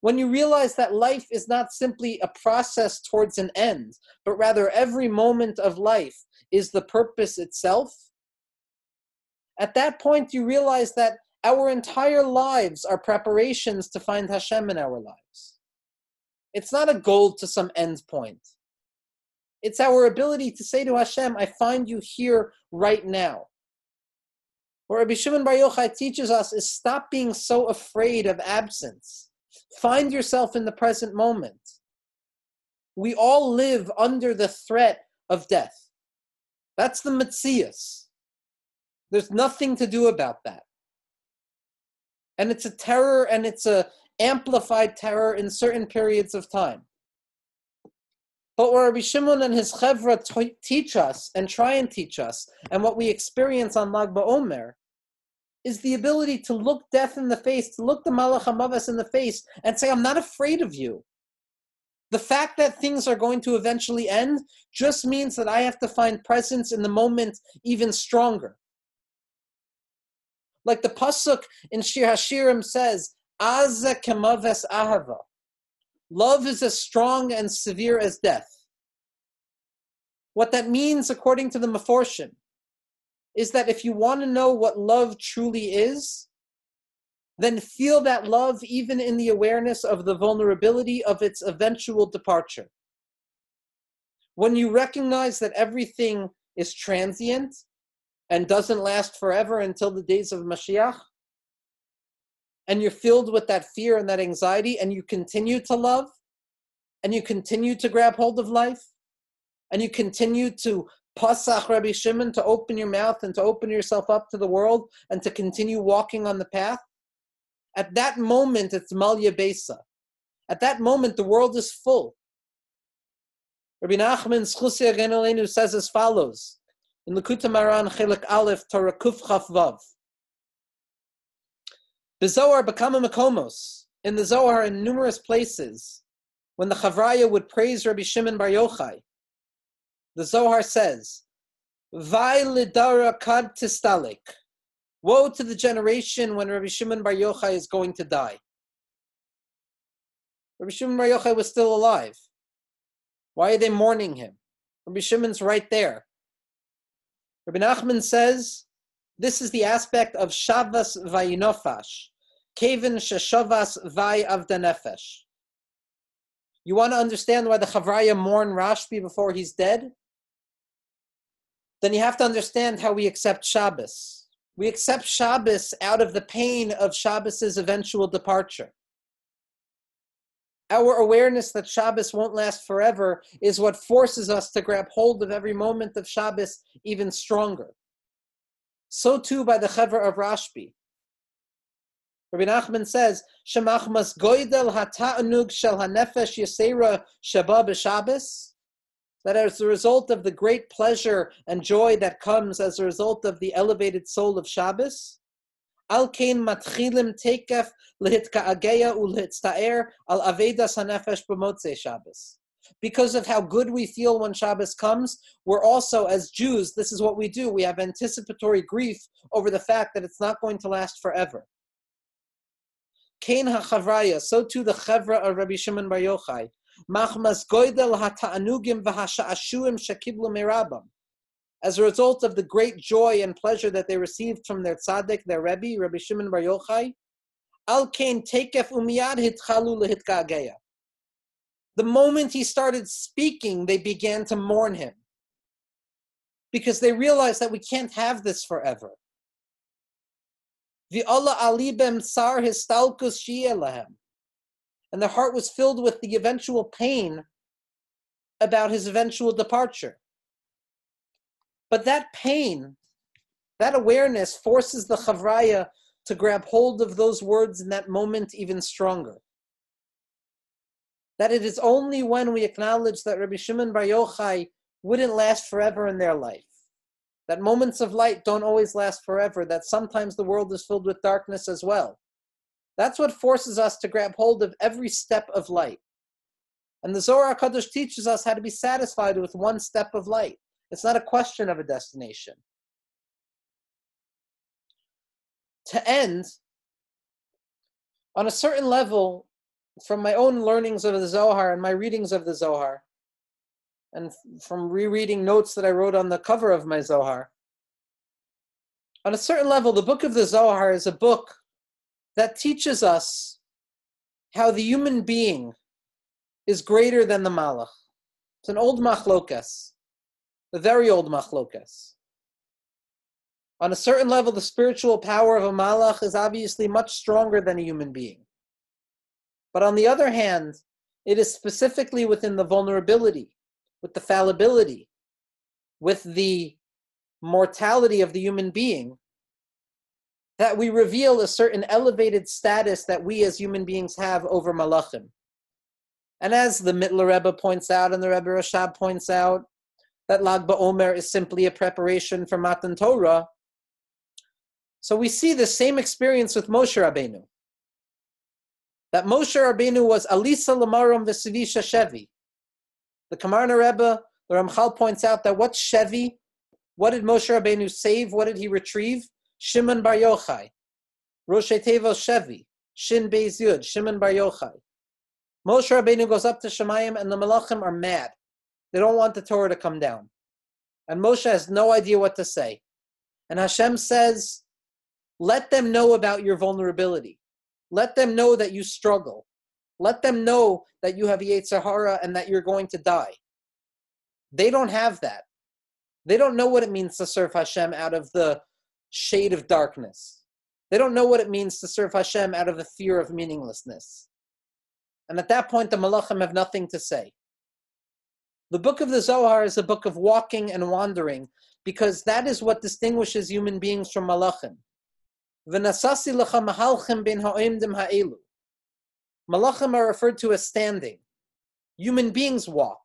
when you realize that life is not simply a process towards an end, but rather every moment of life is the purpose itself, at that point you realize that our entire lives are preparations to find Hashem in our lives. It's not a goal to some end point. It's our ability to say to Hashem, I find you here right now. What Rabbi Shimon Bar Yochai teaches us is stop being so afraid of absence. Find yourself in the present moment. We all live under the threat of death. That's the Metzias. There's nothing to do about that. And it's a terror and it's a amplified terror in certain periods of time. But what Rabbi Shimon and his chevra t- teach us and try and teach us, and what we experience on Lag BaOmer, is the ability to look death in the face, to look the Malach HaMavas in the face, and say, I'm not afraid of you. The fact that things are going to eventually end just means that I have to find presence in the moment even stronger. Like the Pasuk in Shir Hashirim says, Aza kemaves ahava. Love is as strong and severe as death. What that means, according to the Meforshim, is that if you want to know what love truly is, then feel that love even in the awareness of the vulnerability of its eventual departure. When you recognize that everything is transient and doesn't last forever until the days of Mashiach, and you're filled with that fear and that anxiety and you continue to love and you continue to grab hold of life and you continue to pasach Rabbi Shimon to open your mouth and to open yourself up to the world and to continue walking on the path, at that moment it's Malya Besa. At that moment the world is full. Rabbi Nachman says as follows in Likutei Moharan Chelik Aleph Torah Kuf Vav. The Zohar Bakama Makomos, in the Zohar in numerous places, when the Chavraya would praise Rabbi Shimon Bar Yochai, the Zohar says, Vai lidara. Woe to the generation when Rabbi Shimon Bar Yochai is going to die. Rabbi Shimon Bar Yochai was still alive. Why are they mourning him? Rabbi Shimon's right there. Rabbi Nachman says this is the aspect of Shavas Vayinofash, Kevin Sheshavas Vay Avdanefesh. You want to understand why the Chavraya mourn Rashbi before he's dead? Then you have to understand how we accept Shabbos. We accept Shabbos out of the pain of Shabbos's eventual departure. Our awareness that Shabbos won't last forever is what forces us to grab hold of every moment of Shabbos even stronger. So too by the Chevra of Rashbi. Rabbi Nachman says, "Shemachmas goydel hata'anug shel hanefesh yisera shaba b'Shabbos." That as a result of the great pleasure and joy that comes as a result of the elevated soul of Shabbos, al kain matchilim tekef lehitka'ageya ulhitzta'er al avedas hanefesh b'motzei Shabbos. Because of how good we feel when Shabbos comes, we're also, as Jews, this is what we do. We have anticipatory grief over the fact that it's not going to last forever. Kain ha'chavraya, so too the chevra of Rabbi Shimon Bar Yochai. Machmas goydel ha'ta'anugim v'ha'sha'ashuim shekiblu merabam. As a result of the great joy and pleasure that they received from their tzaddik, their Rebbe, Rabbi Shimon Bar Yochai, al kain tekef umiyad hitchalu lehitka'ageya. The moment he started speaking, they began to mourn him. Because they realized that we can't have this forever. Allah alibem sar histalkus shielahem. And their heart was filled with the eventual pain about his eventual departure. But that pain, that awareness forces the Chavraya to grab hold of those words in that moment even stronger. That it is only when we acknowledge that Rabbi Shimon Bar Yochai wouldn't last forever in their life that moments of light don't always last forever, that sometimes the world is filled with darkness as well. That's what forces us to grab hold of every step of light. And the Zohar HaKadosh teaches us how to be satisfied with one step of light. It's not a question of a destination. To end, on a certain level, from my own learnings of the Zohar and my readings of the Zohar, and from rereading notes that I wrote on the cover of my Zohar. On a certain level, the book of the Zohar is a book that teaches us how the human being is greater than the Malach. It's an old machlokas, a very old machlokas. On a certain level, the spiritual power of a Malach is obviously much stronger than a human being. But on the other hand, it is specifically within the vulnerability with the fallibility, with the mortality of the human being, that we reveal a certain elevated status that we as human beings have over malachim. And as the Mittler Rebbe points out and the Rebbe Rashab points out, that Lag BaOmer is simply a preparation for Matan Torah. So we see the same experience with Moshe Rabbeinu. That Moshe Rabbeinu was Alisa Lamaram Vesivisha Shevi. The Kamarna Rebbe, the Ramchal points out that what Shevi, what did Moshe Rabbeinu save? What did he retrieve? Shimon Bar Yochai, Rosh Tevo Shevi, Shin Beis Yud, Shimon Bar Yochai. Moshe Rabbeinu goes up to Shemayim and the Malachim are mad. They don't want the Torah to come down. And Moshe has no idea what to say. And Hashem says, let them know about your vulnerability. Let them know that you struggle. Let them know that you have Yetzer Hara and that you're going to die. They don't have that. They don't know what it means to serve Hashem out of the shade of darkness. They don't know what it means to serve Hashem out of the fear of meaninglessness. And at that point, the Malachim have nothing to say. The book of the Zohar is a book of walking and wandering because that is what distinguishes human beings from Malachim. V'nasasi lecha mahalchim bin ha'oimdim ha'elu. Malachim are referred to as standing. Human beings walk.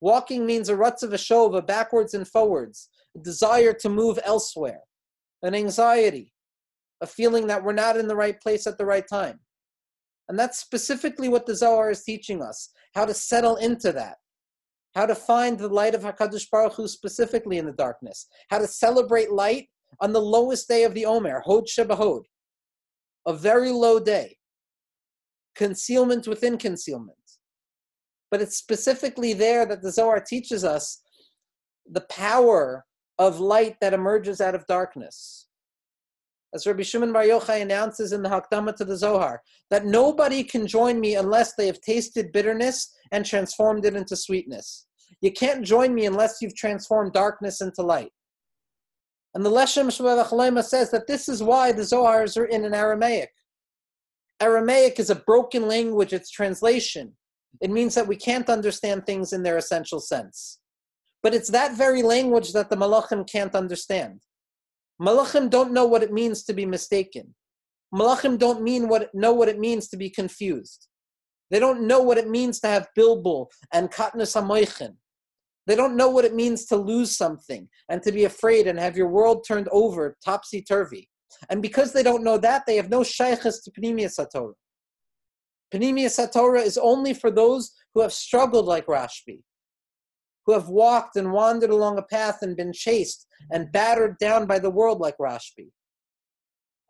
Walking means a rutz of a backwards and forwards, a desire to move elsewhere, an anxiety, a feeling that we're not in the right place at the right time. And that's specifically what the Zohar is teaching us how to settle into that, how to find the light of HaKadosh Baruch Hu specifically in the darkness, how to celebrate light on the lowest day of the Omer, Hod Shebahod, a very low day concealment within concealment. but it's specifically there that the Zohar teaches us the power of light that emerges out of darkness. As Rabbi Shimon Bar Yochai announces in the Hakdama to the Zohar, that nobody can join me unless they have tasted bitterness and transformed it into sweetness. You can't join me unless you've transformed darkness into light. And the Leshem Shvalach says that this is why the Zohar is in an Aramaic. Aramaic is a broken language, it's translation. It means that we can't understand things in their essential sense. But it's that very language that the Malachim can't understand. Malachim don't know what it means to be mistaken. Malachim don't mean what know what it means to be confused. They don't know what it means to have bilbul and katnus hamoichin. They don't know what it means to lose something and to be afraid and have your world turned over topsy turvy. And because they don't know that, they have no shaykhs to Panemius Satorah. Panemius Satorah is only for those who have struggled like Rashbi, who have walked and wandered along a path and been chased and battered down by the world like Rashbi.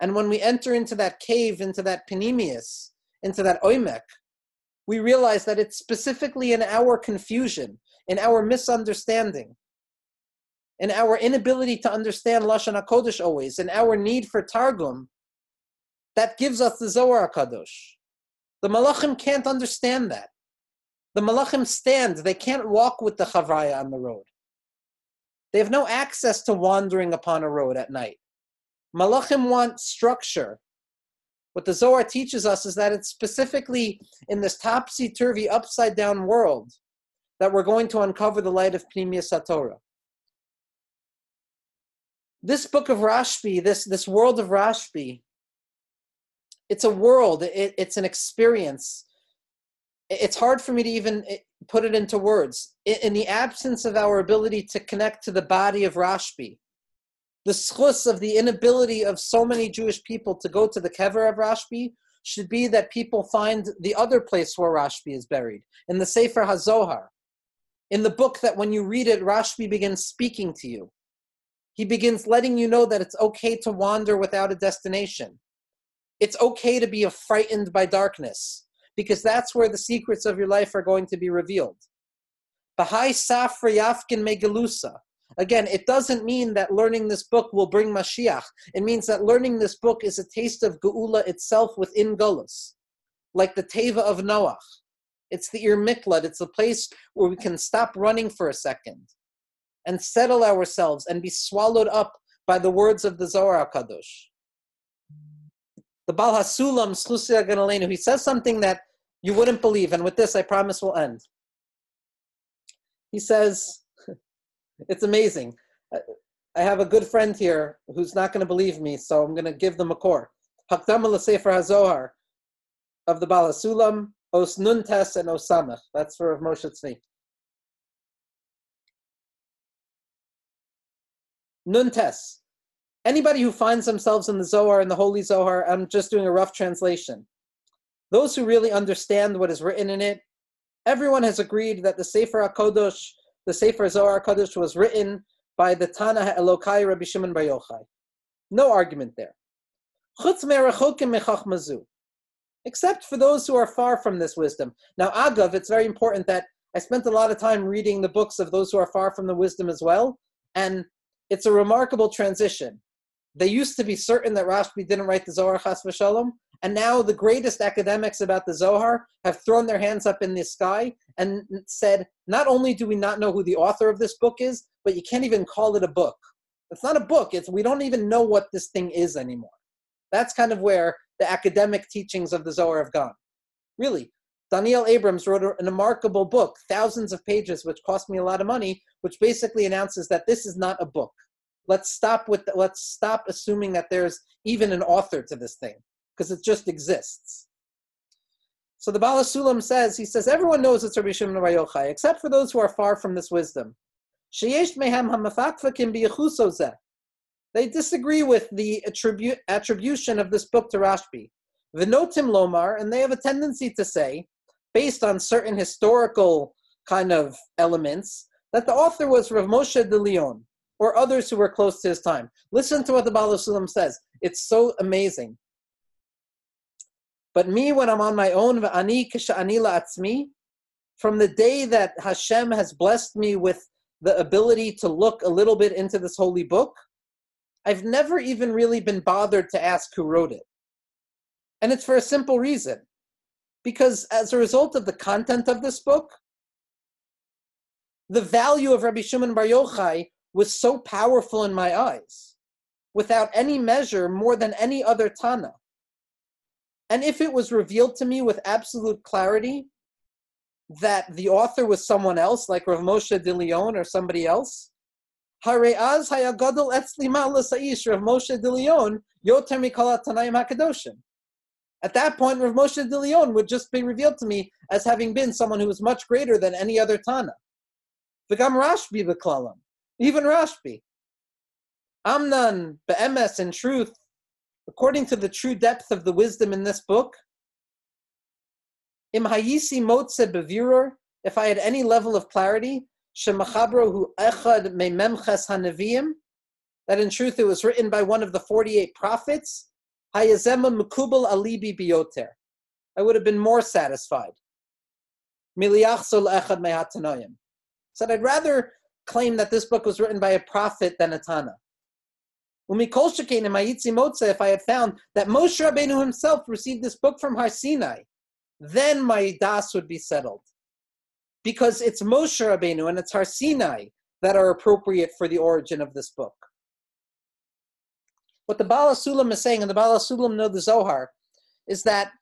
And when we enter into that cave, into that Panemius, into that Oimek, we realize that it's specifically in our confusion, in our misunderstanding, in our inability to understand Lashon HaKodesh always, in our need for Targum, that gives us the Zohar HaKadosh. The Malachim can't understand that. The Malachim stand, they can't walk with the Chavraya on the road. They have no access to wandering upon a road at night. Malachim want structure. What the Zohar teaches us is that it's specifically in this topsy turvy, upside down world that we're going to uncover the light of Pnimia Satorah this book of Rashbi, this this world of Rashbi, it's a world. It, it's an experience. It's hard for me to even eh, put it into words. In the absence of our ability to connect to the body of Rashbi, the schus of the inability of so many Jewish people to go to the kever of Rashbi should be that people find the other place where Rashbi is buried, in the Sefer HaZohar, in the book that when you read it, Rashbi begins speaking to you he begins letting you know that it's okay to wander without a destination. It's okay to be frightened by darkness, because that's where the secrets of your life are going to be revealed. Bahai Safra Yafkin Megalusa. Again, it doesn't mean that learning this book will bring Mashiach. It means that learning this book is a taste of Geula itself within Gullus, like the Teva of Noach. It's the Ir Miklat. It's a place where we can stop running for a second and settle ourselves and be swallowed up by the words of the Zohar Kadosh. The Baal HaSulam Schlusia Ganalenu, he says something that you wouldn't believe, and with this I promise we'll end. He says, it's amazing. I have a good friend here who's not going to believe me, so I'm going to give them a core. Hakdama Sefer HaZohar of the Baal HaSulam, Os Nuntes and Osamach. That's for Moshe Tzvi. Nuntes. Anybody who finds themselves in the Zohar and the Holy Zohar, I'm just doing a rough translation. Those who really understand what is written in it, everyone has agreed that the Sefer HaKodesh, the Sefer Zohar HaKodesh was written by the Tana Elokai Rabbi Shimon Bar Yochai. No argument there. Except for those who are far from this wisdom. Now, Agav, it's very important that I spent a lot of time reading the books of those who are far from the wisdom as well. And it's a remarkable transition. They used to be certain that Rashbi didn't write the Zohar Chas v'shalom, and now the greatest academics about the Zohar have thrown their hands up in the sky and said, not only do we not know who the author of this book is, but you can't even call it a book. It's not a book. It's we don't even know what this thing is anymore. That's kind of where the academic teachings of the Zohar have gone. Really, Daniel Abrams wrote a, a remarkable book, thousands of pages, which cost me a lot of money, which basically announces that this is not a book. Let's stop with the, let's stop assuming that there's even an author to this thing because it just exists. So the Baal HaSulam says, he says, everyone knows it's Rabbi Shimon Bar Yochai, except for those who are far from this wisdom. They disagree with the attribu- attribution of this book to Rashbi. Vinotim Lomar, and they have a tendency to say, based on certain historical kind of elements, that the author was Rav Moshe de Leon or others who were close to his time. Listen to what the Baal Sulam says. It's so amazing. But me, when I'm on my own, from the day that Hashem has blessed me with the ability to look a little bit into this holy book, I've never even really been bothered to ask who wrote it. And it's for a simple reason. Because as a result of the content of this book, the value of Rabbi Shimon Bar Yochai was so powerful in my eyes, without any measure more than any other Tana. And if it was revealed to me with absolute clarity that the author was someone else, like Rav Moshe de Leon or somebody else, Rav Moshe de Leon yoter mikol hakadoshim. At that point, Rav Moshe de Leon would just be revealed to me as having been someone who was much greater than any other Tana. V'gam Rashbi b'klalam, even Rashbi. Amnan be'emes, in truth, according to the true depth of the wisdom in this book, im hayisi motze bevirur, if I had any level of clarity, echad hanavim, that in truth it was written by one of the 48 prophets, hayazema mukubal alibi bioter. I would have been more satisfied. Echad. Said I'd rather claim that this book was written by a prophet than a Tana. If I had found that Moshe Rabbeinu himself received this book from Har Sinai, then my das would be settled. Because it's Moshe Rabbeinu and it's Har Sinai that are appropriate for the origin of this book. What the Baal HaSulam is saying, and the Baal HaSulam know the Zohar, is that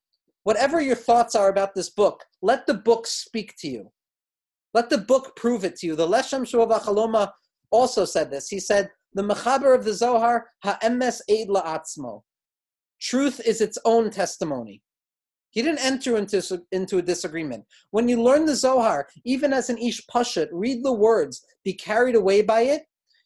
whatever your thoughts are about this book, let the book speak to you. Let the book prove it to you. The Leshem Shuva Chaloma also said this. He said, the Mechaber of the Zohar, Ha'emes Eid La'atzmo. Truth is its own testimony. He didn't enter into, into a disagreement. When you learn the Zohar, even as an Ish Pashut, read the words, be carried away by it,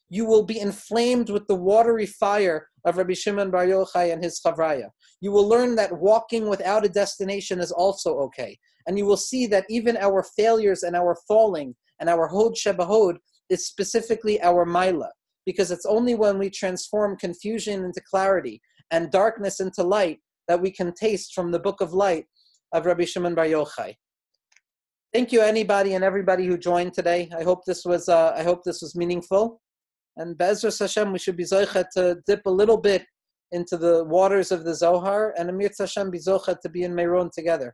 you will be inflamed with the watery fire of Rabbi Shimon Bar Yochai and his Chavraya. You will learn that walking without a destination is also okay. And you will see that even our failures and our falling and our Hod Shebahod is specifically our Maila because it's only when we transform confusion into clarity and darkness into light that we can taste from the book of light of Rabbi Shimon Bar Yochai. Thank you, anybody and everybody who joined today. I hope this was uh, I hope this was meaningful. And Be'ezras Hashem, we should be zoichet to dip a little bit into the waters of the Zohar, and Amir Hashem be to be in Meron together.